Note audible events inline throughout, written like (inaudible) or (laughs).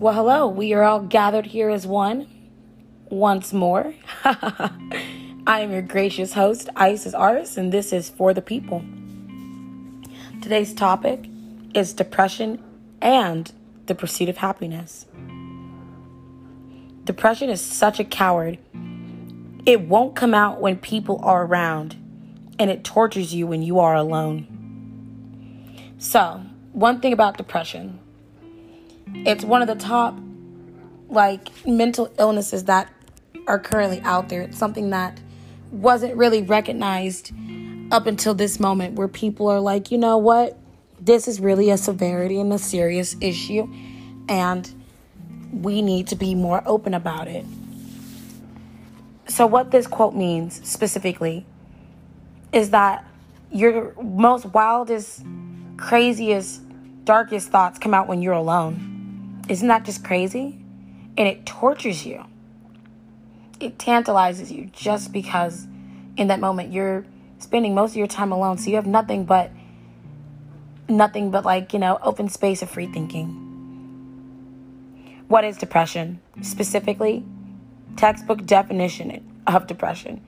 Well, hello. We are all gathered here as one once more. (laughs) I am your gracious host, Isis Artis, and this is For the People. Today's topic is depression and the pursuit of happiness. Depression is such a coward. It won't come out when people are around, and it tortures you when you are alone. So, one thing about depression it's one of the top like mental illnesses that are currently out there. It's something that wasn't really recognized up until this moment where people are like, you know what? This is really a severity and a serious issue, and we need to be more open about it. So, what this quote means specifically is that your most wildest, craziest, darkest thoughts come out when you're alone. Isn't that just crazy? And it tortures you. It tantalizes you just because in that moment you're spending most of your time alone. So you have nothing but nothing but like, you know, open space of free thinking. What is depression? Specifically, textbook definition of depression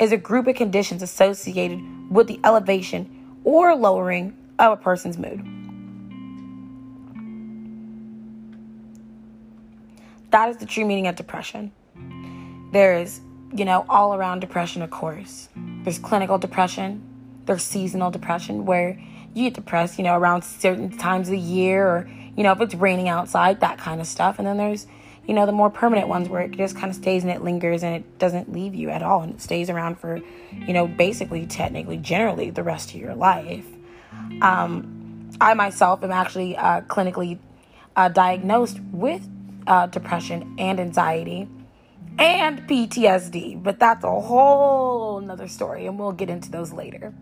is a group of conditions associated with the elevation or lowering of a person's mood. That is the true meaning of depression. There is, you know, all around depression, of course. There's clinical depression, there's seasonal depression where you get depressed, you know, around certain times of the year or, you know, if it's raining outside, that kind of stuff. And then there's, you know, the more permanent ones where it just kind of stays and it lingers and it doesn't leave you at all and it stays around for, you know, basically, technically, generally the rest of your life. Um, I myself am actually uh, clinically uh, diagnosed with uh, depression and anxiety and PTSD, but that's a whole another story, and we'll get into those later.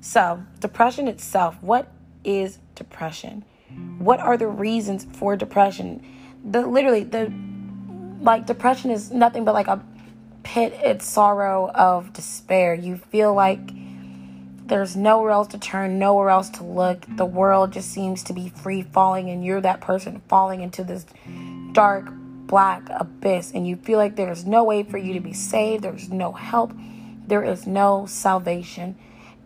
So, depression itself, what is depression? What are the reasons for depression? The literally the like depression is nothing but like a pit it's sorrow of despair. You feel like there's nowhere else to turn, nowhere else to look. The world just seems to be free falling, and you're that person falling into this dark, black abyss, and you feel like there's no way for you to be saved, there's no help, there is no salvation,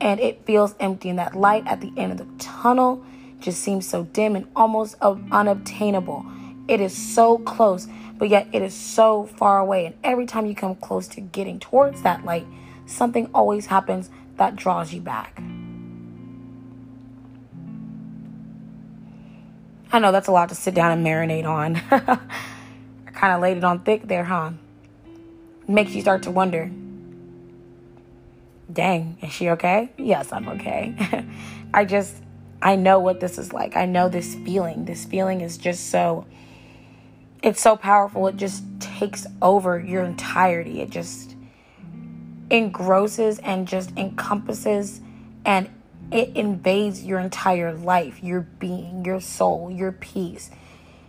and it feels empty. And that light at the end of the tunnel just seems so dim and almost unobtainable. It is so close, but yet it is so far away. And every time you come close to getting towards that light, something always happens that draws you back. I know that's a lot to sit down and marinate on. (laughs) I kind of laid it on thick there, huh? Makes you start to wonder dang, is she okay? Yes, I'm okay. (laughs) I just, I know what this is like. I know this feeling. This feeling is just so, it's so powerful. It just takes over your entirety. It just, engrosses and just encompasses and it invades your entire life, your being, your soul, your peace,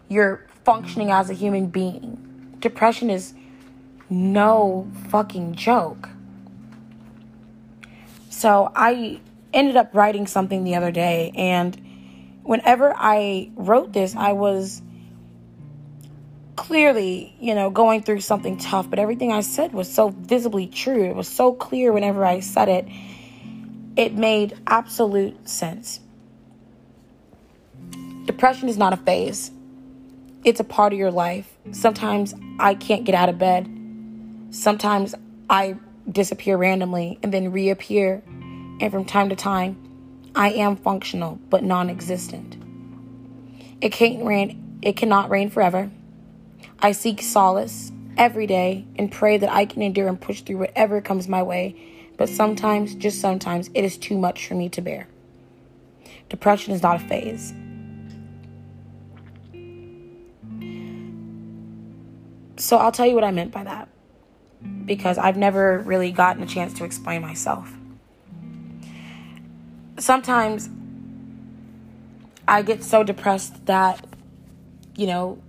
your functioning as a human being. Depression is no fucking joke. So I ended up writing something the other day, and whenever I wrote this, I was clearly, you know, going through something tough, but everything I said was so visibly true. It was so clear whenever I said it. It made absolute sense. Depression is not a phase, it's a part of your life. Sometimes I can't get out of bed. Sometimes I disappear randomly and then reappear. And from time to time, I am functional but non existent. It can't rain, it cannot rain forever. I seek solace every day and pray that I can endure and push through whatever comes my way, but sometimes, just sometimes, it is too much for me to bear. Depression is not a phase. So I'll tell you what I meant by that because I've never really gotten a chance to explain myself. Sometimes I get so depressed that, you know,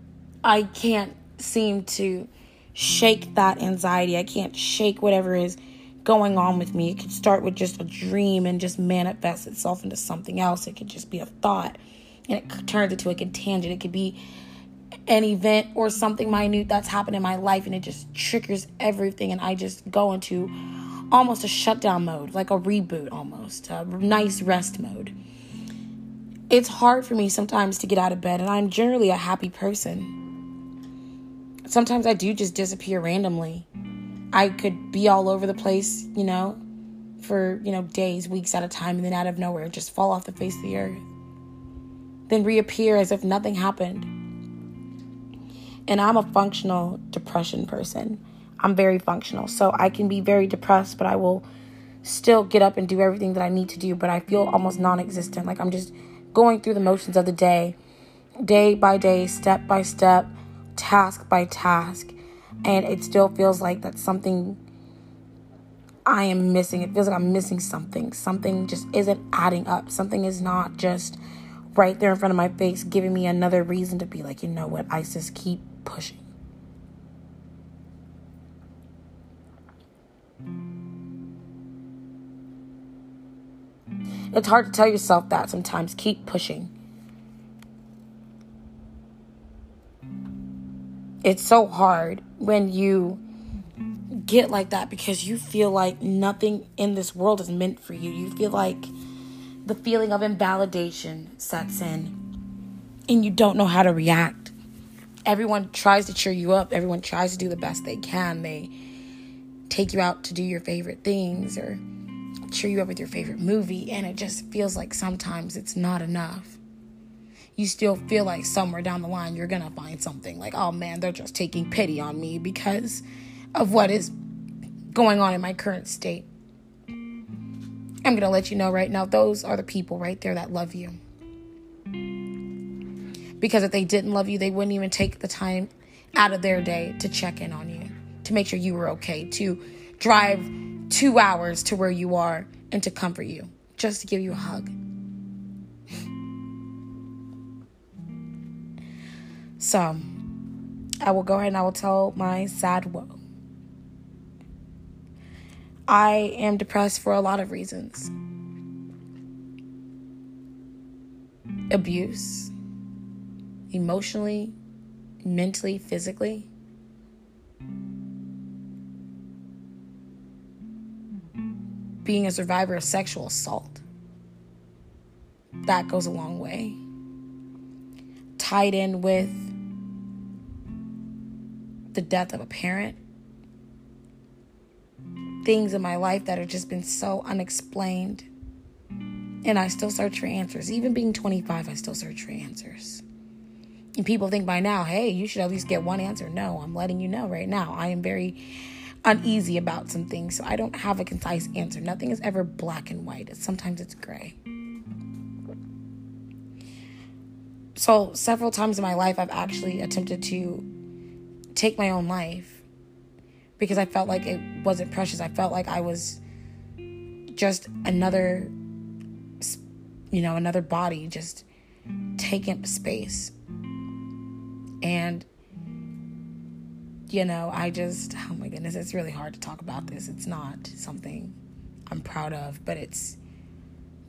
I can't seem to shake that anxiety. I can't shake whatever is going on with me. It could start with just a dream and just manifest itself into something else. It could just be a thought and it turns into a tangent. It could be an event or something minute that's happened in my life and it just triggers everything and I just go into almost a shutdown mode, like a reboot almost, a nice rest mode. It's hard for me sometimes to get out of bed and I'm generally a happy person. Sometimes I do just disappear randomly. I could be all over the place, you know, for, you know, days, weeks at a time and then out of nowhere just fall off the face of the earth. Then reappear as if nothing happened and I'm a functional depression person. I'm very functional. So I can be very depressed, but I will still get up and do everything that I need to do, but I feel almost non existent. Like I'm just going through the motions of the day, day by day, step by step, task by task. And it still feels like that's something I am missing. It feels like I'm missing something. Something just isn't adding up. Something is not just right there in front of my face, giving me another reason to be like, you know what, Isis, keep pushing. It's hard to tell yourself that sometimes. Keep pushing. It's so hard when you get like that because you feel like nothing in this world is meant for you. You feel like the feeling of invalidation sets in and you don't know how to react. Everyone tries to cheer you up, everyone tries to do the best they can. They take you out to do your favorite things or cheer you up with your favorite movie, and it just feels like sometimes it's not enough. You still feel like somewhere down the line you're gonna find something like, oh man, they're just taking pity on me because of what is going on in my current state. I'm going to let you know right now, those are the people right there that love you. Because if they didn't love you, they wouldn't even take the time out of their day to check in on you, to make sure you were okay, to drive two hours to where you are and to comfort you, just to give you a hug. So, I will go ahead and I will tell my sad woe. I am depressed for a lot of reasons abuse, emotionally, mentally, physically. Being a survivor of sexual assault. That goes a long way. Tied in with the death of a parent things in my life that have just been so unexplained. And I still search for answers. Even being 25, I still search for answers. And people think by now, hey, you should at least get one answer. No, I'm letting you know right now. I am very uneasy about some things, so I don't have a concise answer. Nothing is ever black and white. Sometimes it's gray. So, several times in my life, I've actually attempted to take my own life because I felt like it wasn't precious. I felt like I was just another, you know, another body just taking space. And, you know, I just, oh my goodness, it's really hard to talk about this. It's not something I'm proud of, but it's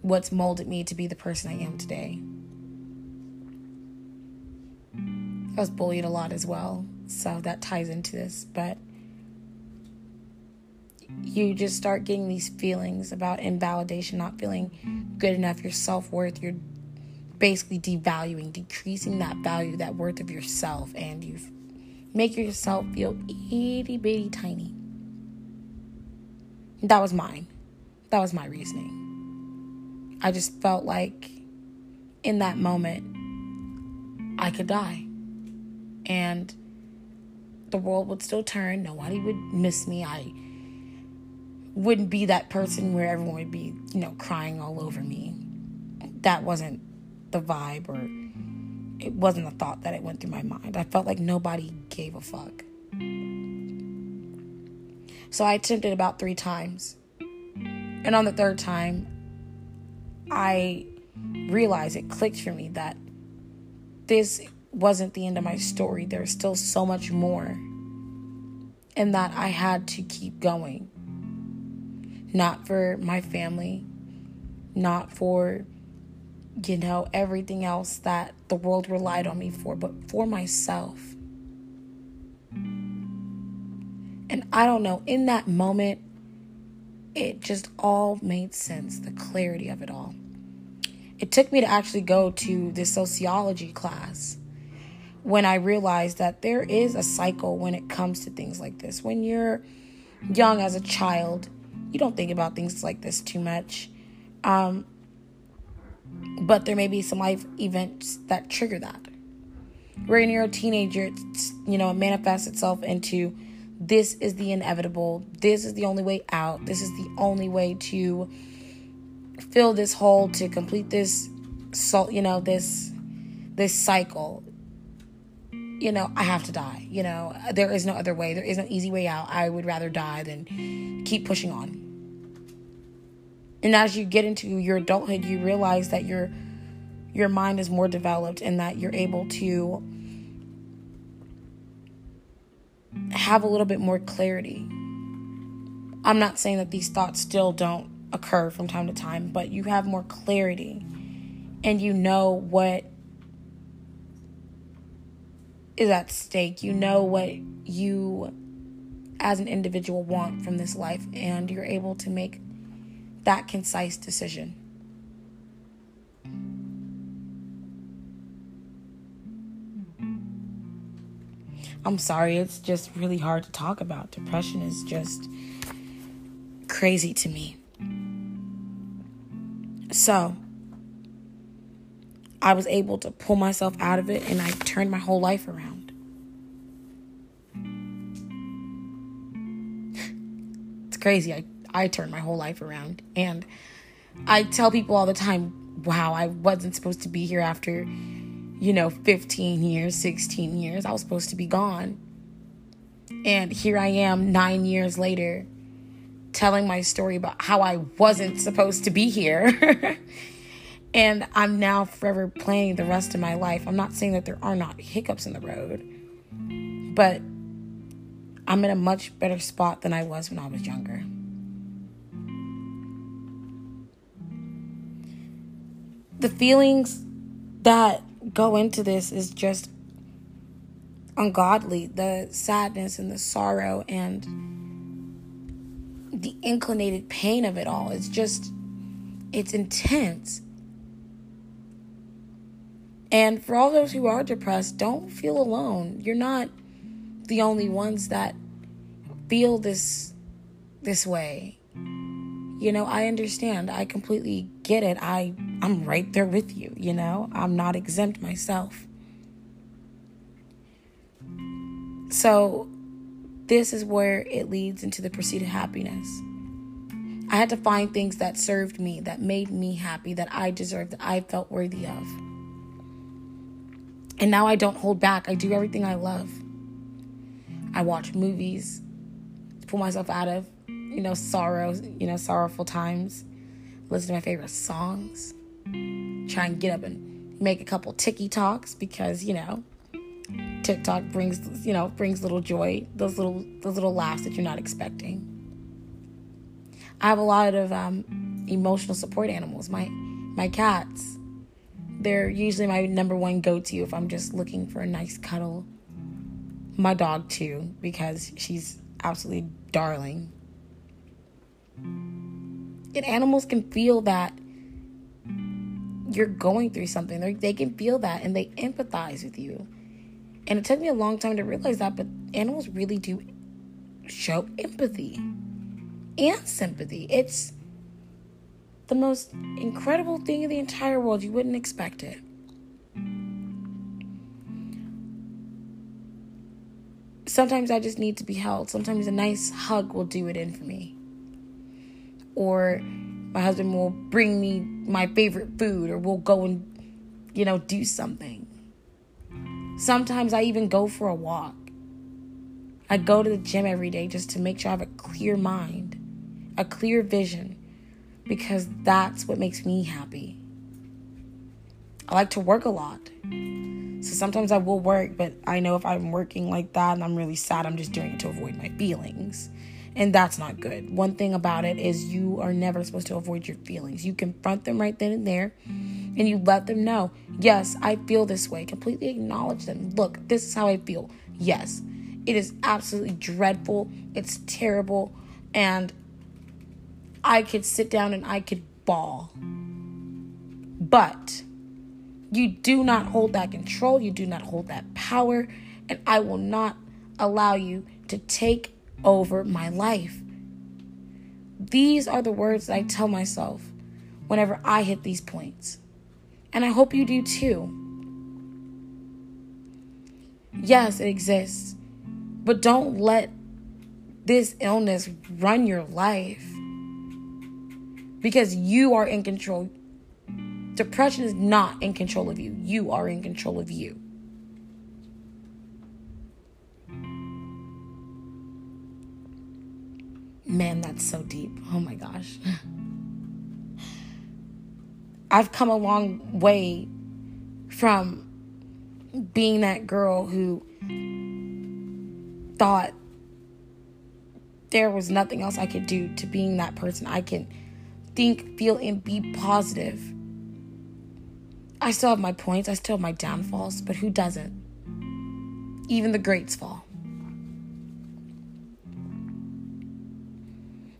what's molded me to be the person I am today. I was bullied a lot as well, so that ties into this, but you just start getting these feelings about invalidation, not feeling good enough, your self worth. You're basically devaluing, decreasing that value, that worth of yourself, and you make yourself feel itty bitty tiny. That was mine. That was my reasoning. I just felt like in that moment I could die. And the world would still turn. Nobody would miss me. I wouldn't be that person where everyone would be, you know, crying all over me. That wasn't the vibe or it wasn't a thought that it went through my mind. I felt like nobody gave a fuck. So I attempted about three times. And on the third time, I realized it clicked for me that this wasn't the end of my story. There's still so much more. And that I had to keep going not for my family, not for you know, everything else that the world relied on me for, but for myself. And I don't know, in that moment, it just all made sense, the clarity of it all. It took me to actually go to the sociology class when I realized that there is a cycle when it comes to things like this. When you're young as a child, you don't think about things like this too much. Um, but there may be some life events that trigger that. When you're a teenager, it's, you know, it manifests itself into this is the inevitable. This is the only way out. This is the only way to fill this hole to complete this you know, this this cycle. You know, I have to die. You know, there is no other way. There is no easy way out. I would rather die than keep pushing on. And as you get into your adulthood, you realize that your your mind is more developed and that you're able to have a little bit more clarity. I'm not saying that these thoughts still don't occur from time to time, but you have more clarity and you know what is at stake. You know what you as an individual want from this life, and you're able to make that concise decision. I'm sorry, it's just really hard to talk about. Depression is just crazy to me. So, I was able to pull myself out of it and I turned my whole life around. It's crazy. I, I turned my whole life around. And I tell people all the time, wow, I wasn't supposed to be here after you know, 15 years, 16 years. I was supposed to be gone. And here I am nine years later telling my story about how I wasn't supposed to be here. (laughs) and I'm now forever planning the rest of my life. I'm not saying that there are not hiccups in the road, but I'm in a much better spot than I was when I was younger. The feelings that go into this is just ungodly the sadness and the sorrow and the inclinated pain of it all it's just it's intense and for all those who are depressed don't feel alone you're not the only ones that feel this this way you know i understand i completely get it i I'm right there with you, you know? I'm not exempt myself. So, this is where it leads into the pursuit of happiness. I had to find things that served me, that made me happy, that I deserved, that I felt worthy of. And now I don't hold back. I do everything I love. I watch movies pull myself out of, you know, sorrow, you know, sorrowful times. Listen to my favorite songs try and get up and make a couple ticky talks because you know TikTok brings you know brings little joy, those little those little laughs that you're not expecting. I have a lot of um, emotional support animals. My my cats, they're usually my number one go to if I'm just looking for a nice cuddle. My dog too, because she's absolutely darling. And animals can feel that you're going through something. They're, they can feel that and they empathize with you. And it took me a long time to realize that, but animals really do show empathy and sympathy. It's the most incredible thing in the entire world. You wouldn't expect it. Sometimes I just need to be held. Sometimes a nice hug will do it in for me. Or my husband will bring me my favorite food or we'll go and, you know, do something. Sometimes I even go for a walk. I go to the gym every day just to make sure I have a clear mind, a clear vision, because that's what makes me happy. I like to work a lot. So sometimes I will work, but I know if I'm working like that and I'm really sad, I'm just doing it to avoid my feelings. And that's not good. One thing about it is you are never supposed to avoid your feelings. You confront them right then and there. and you let them know, yes, I feel this way. Completely acknowledge them. Look, this is how I feel. Yes, it is absolutely dreadful. It's terrible. And I could sit down and I could bawl. But you do not hold that control. You do not hold that power. And I will not allow you to take over my life. These are the words that I tell myself whenever I hit these points. And I hope you do too. Yes, it exists. But don't let this illness run your life because you are in control. Depression is not in control of you, you are in control of you. Man, that's so deep. Oh my gosh. (laughs) I've come a long way from being that girl who thought there was nothing else I could do to being that person I can think, feel, and be positive. I still have my points, I still have my downfalls, but who doesn't? Even the greats fall.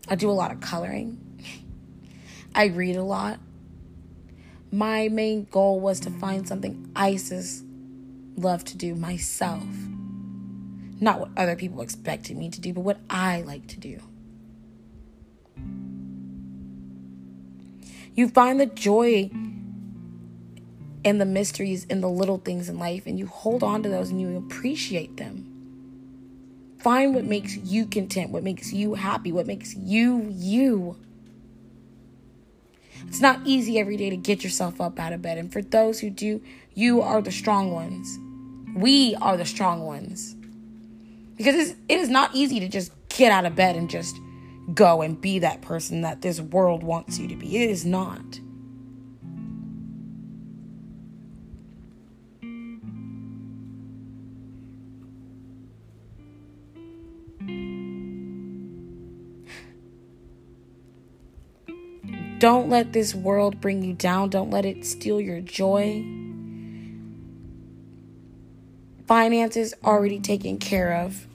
I do a lot of coloring. (laughs) I read a lot. My main goal was to find something Isis loved to do myself. Not what other people expected me to do, but what I like to do. You find the joy in the mysteries in the little things in life, and you hold on to those and you appreciate them. Find what makes you content, what makes you happy, what makes you you. It's not easy every day to get yourself up out of bed. And for those who do, you are the strong ones. We are the strong ones. Because it is not easy to just get out of bed and just go and be that person that this world wants you to be. It is not. Don't let this world bring you down. Don't let it steal your joy. Finances already taken care of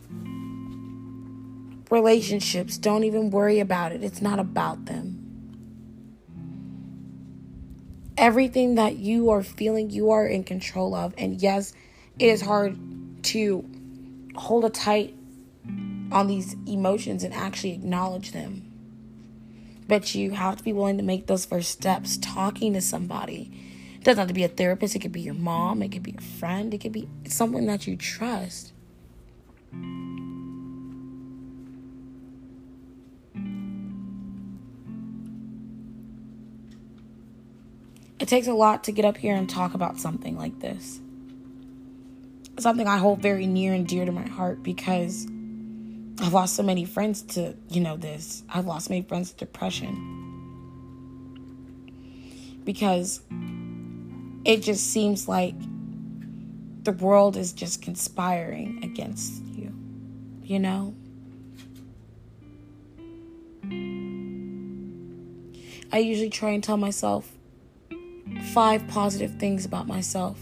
relationships, don't even worry about it. It's not about them. Everything that you are feeling, you are in control of. And yes, it is hard to hold a tight on these emotions and actually acknowledge them. But you have to be willing to make those first steps, talking to somebody. It doesn't have to be a therapist, it could be your mom, it could be a friend, it could be someone that you trust. It takes a lot to get up here and talk about something like this. Something I hold very near and dear to my heart because I've lost so many friends to, you know, this. I've lost many friends to depression. Because it just seems like the world is just conspiring against you, you know? I usually try and tell myself five positive things about myself.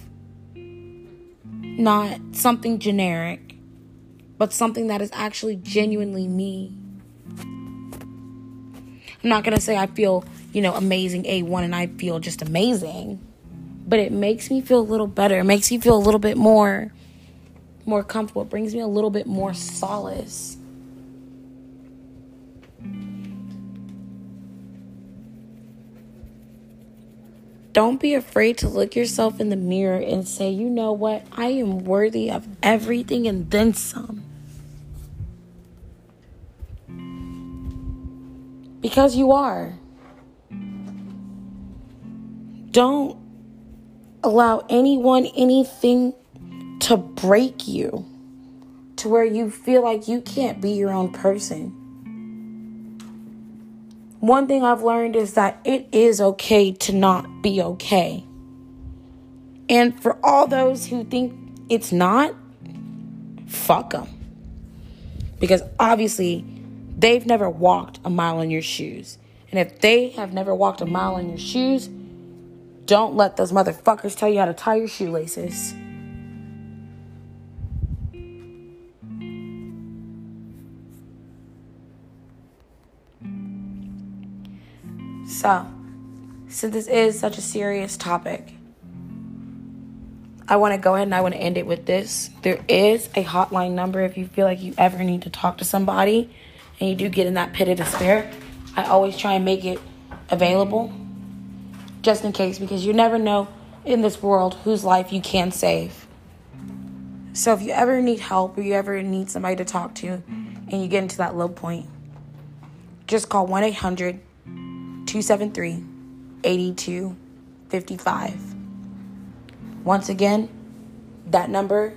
Not something generic, but something that is actually genuinely me. I'm not going to say I feel, you know, amazing A1 and I feel just amazing, but it makes me feel a little better. It makes me feel a little bit more more comfortable. It brings me a little bit more solace. Don't be afraid to look yourself in the mirror and say, you know what? I am worthy of everything and then some. Because you are. Don't allow anyone, anything to break you to where you feel like you can't be your own person one thing I've learned is that it is okay to not be okay. And for all those who think it's not, fuck them. Because obviously, they've never walked a mile in your shoes. And if they have never walked a mile in your shoes, Don't let those motherfuckers tell you how to tie your shoelaces. So, since this is such a serious topic, I want to go ahead and I want to end it with this. There is a hotline number if you feel like you ever need to talk to somebody and you do get in that pit of despair. I always try and make it available just in case because you never know in this world whose life you can save. So if you ever need help or you ever need somebody to talk to and you get into that low point, just call 1 800 273 8255. Once again, that number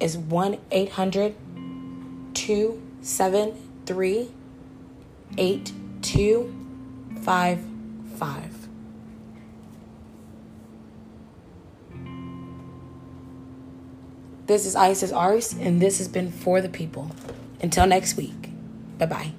is 1 800 273 8255. This is Isis Ars, and this has been For the People. Until next week, bye bye.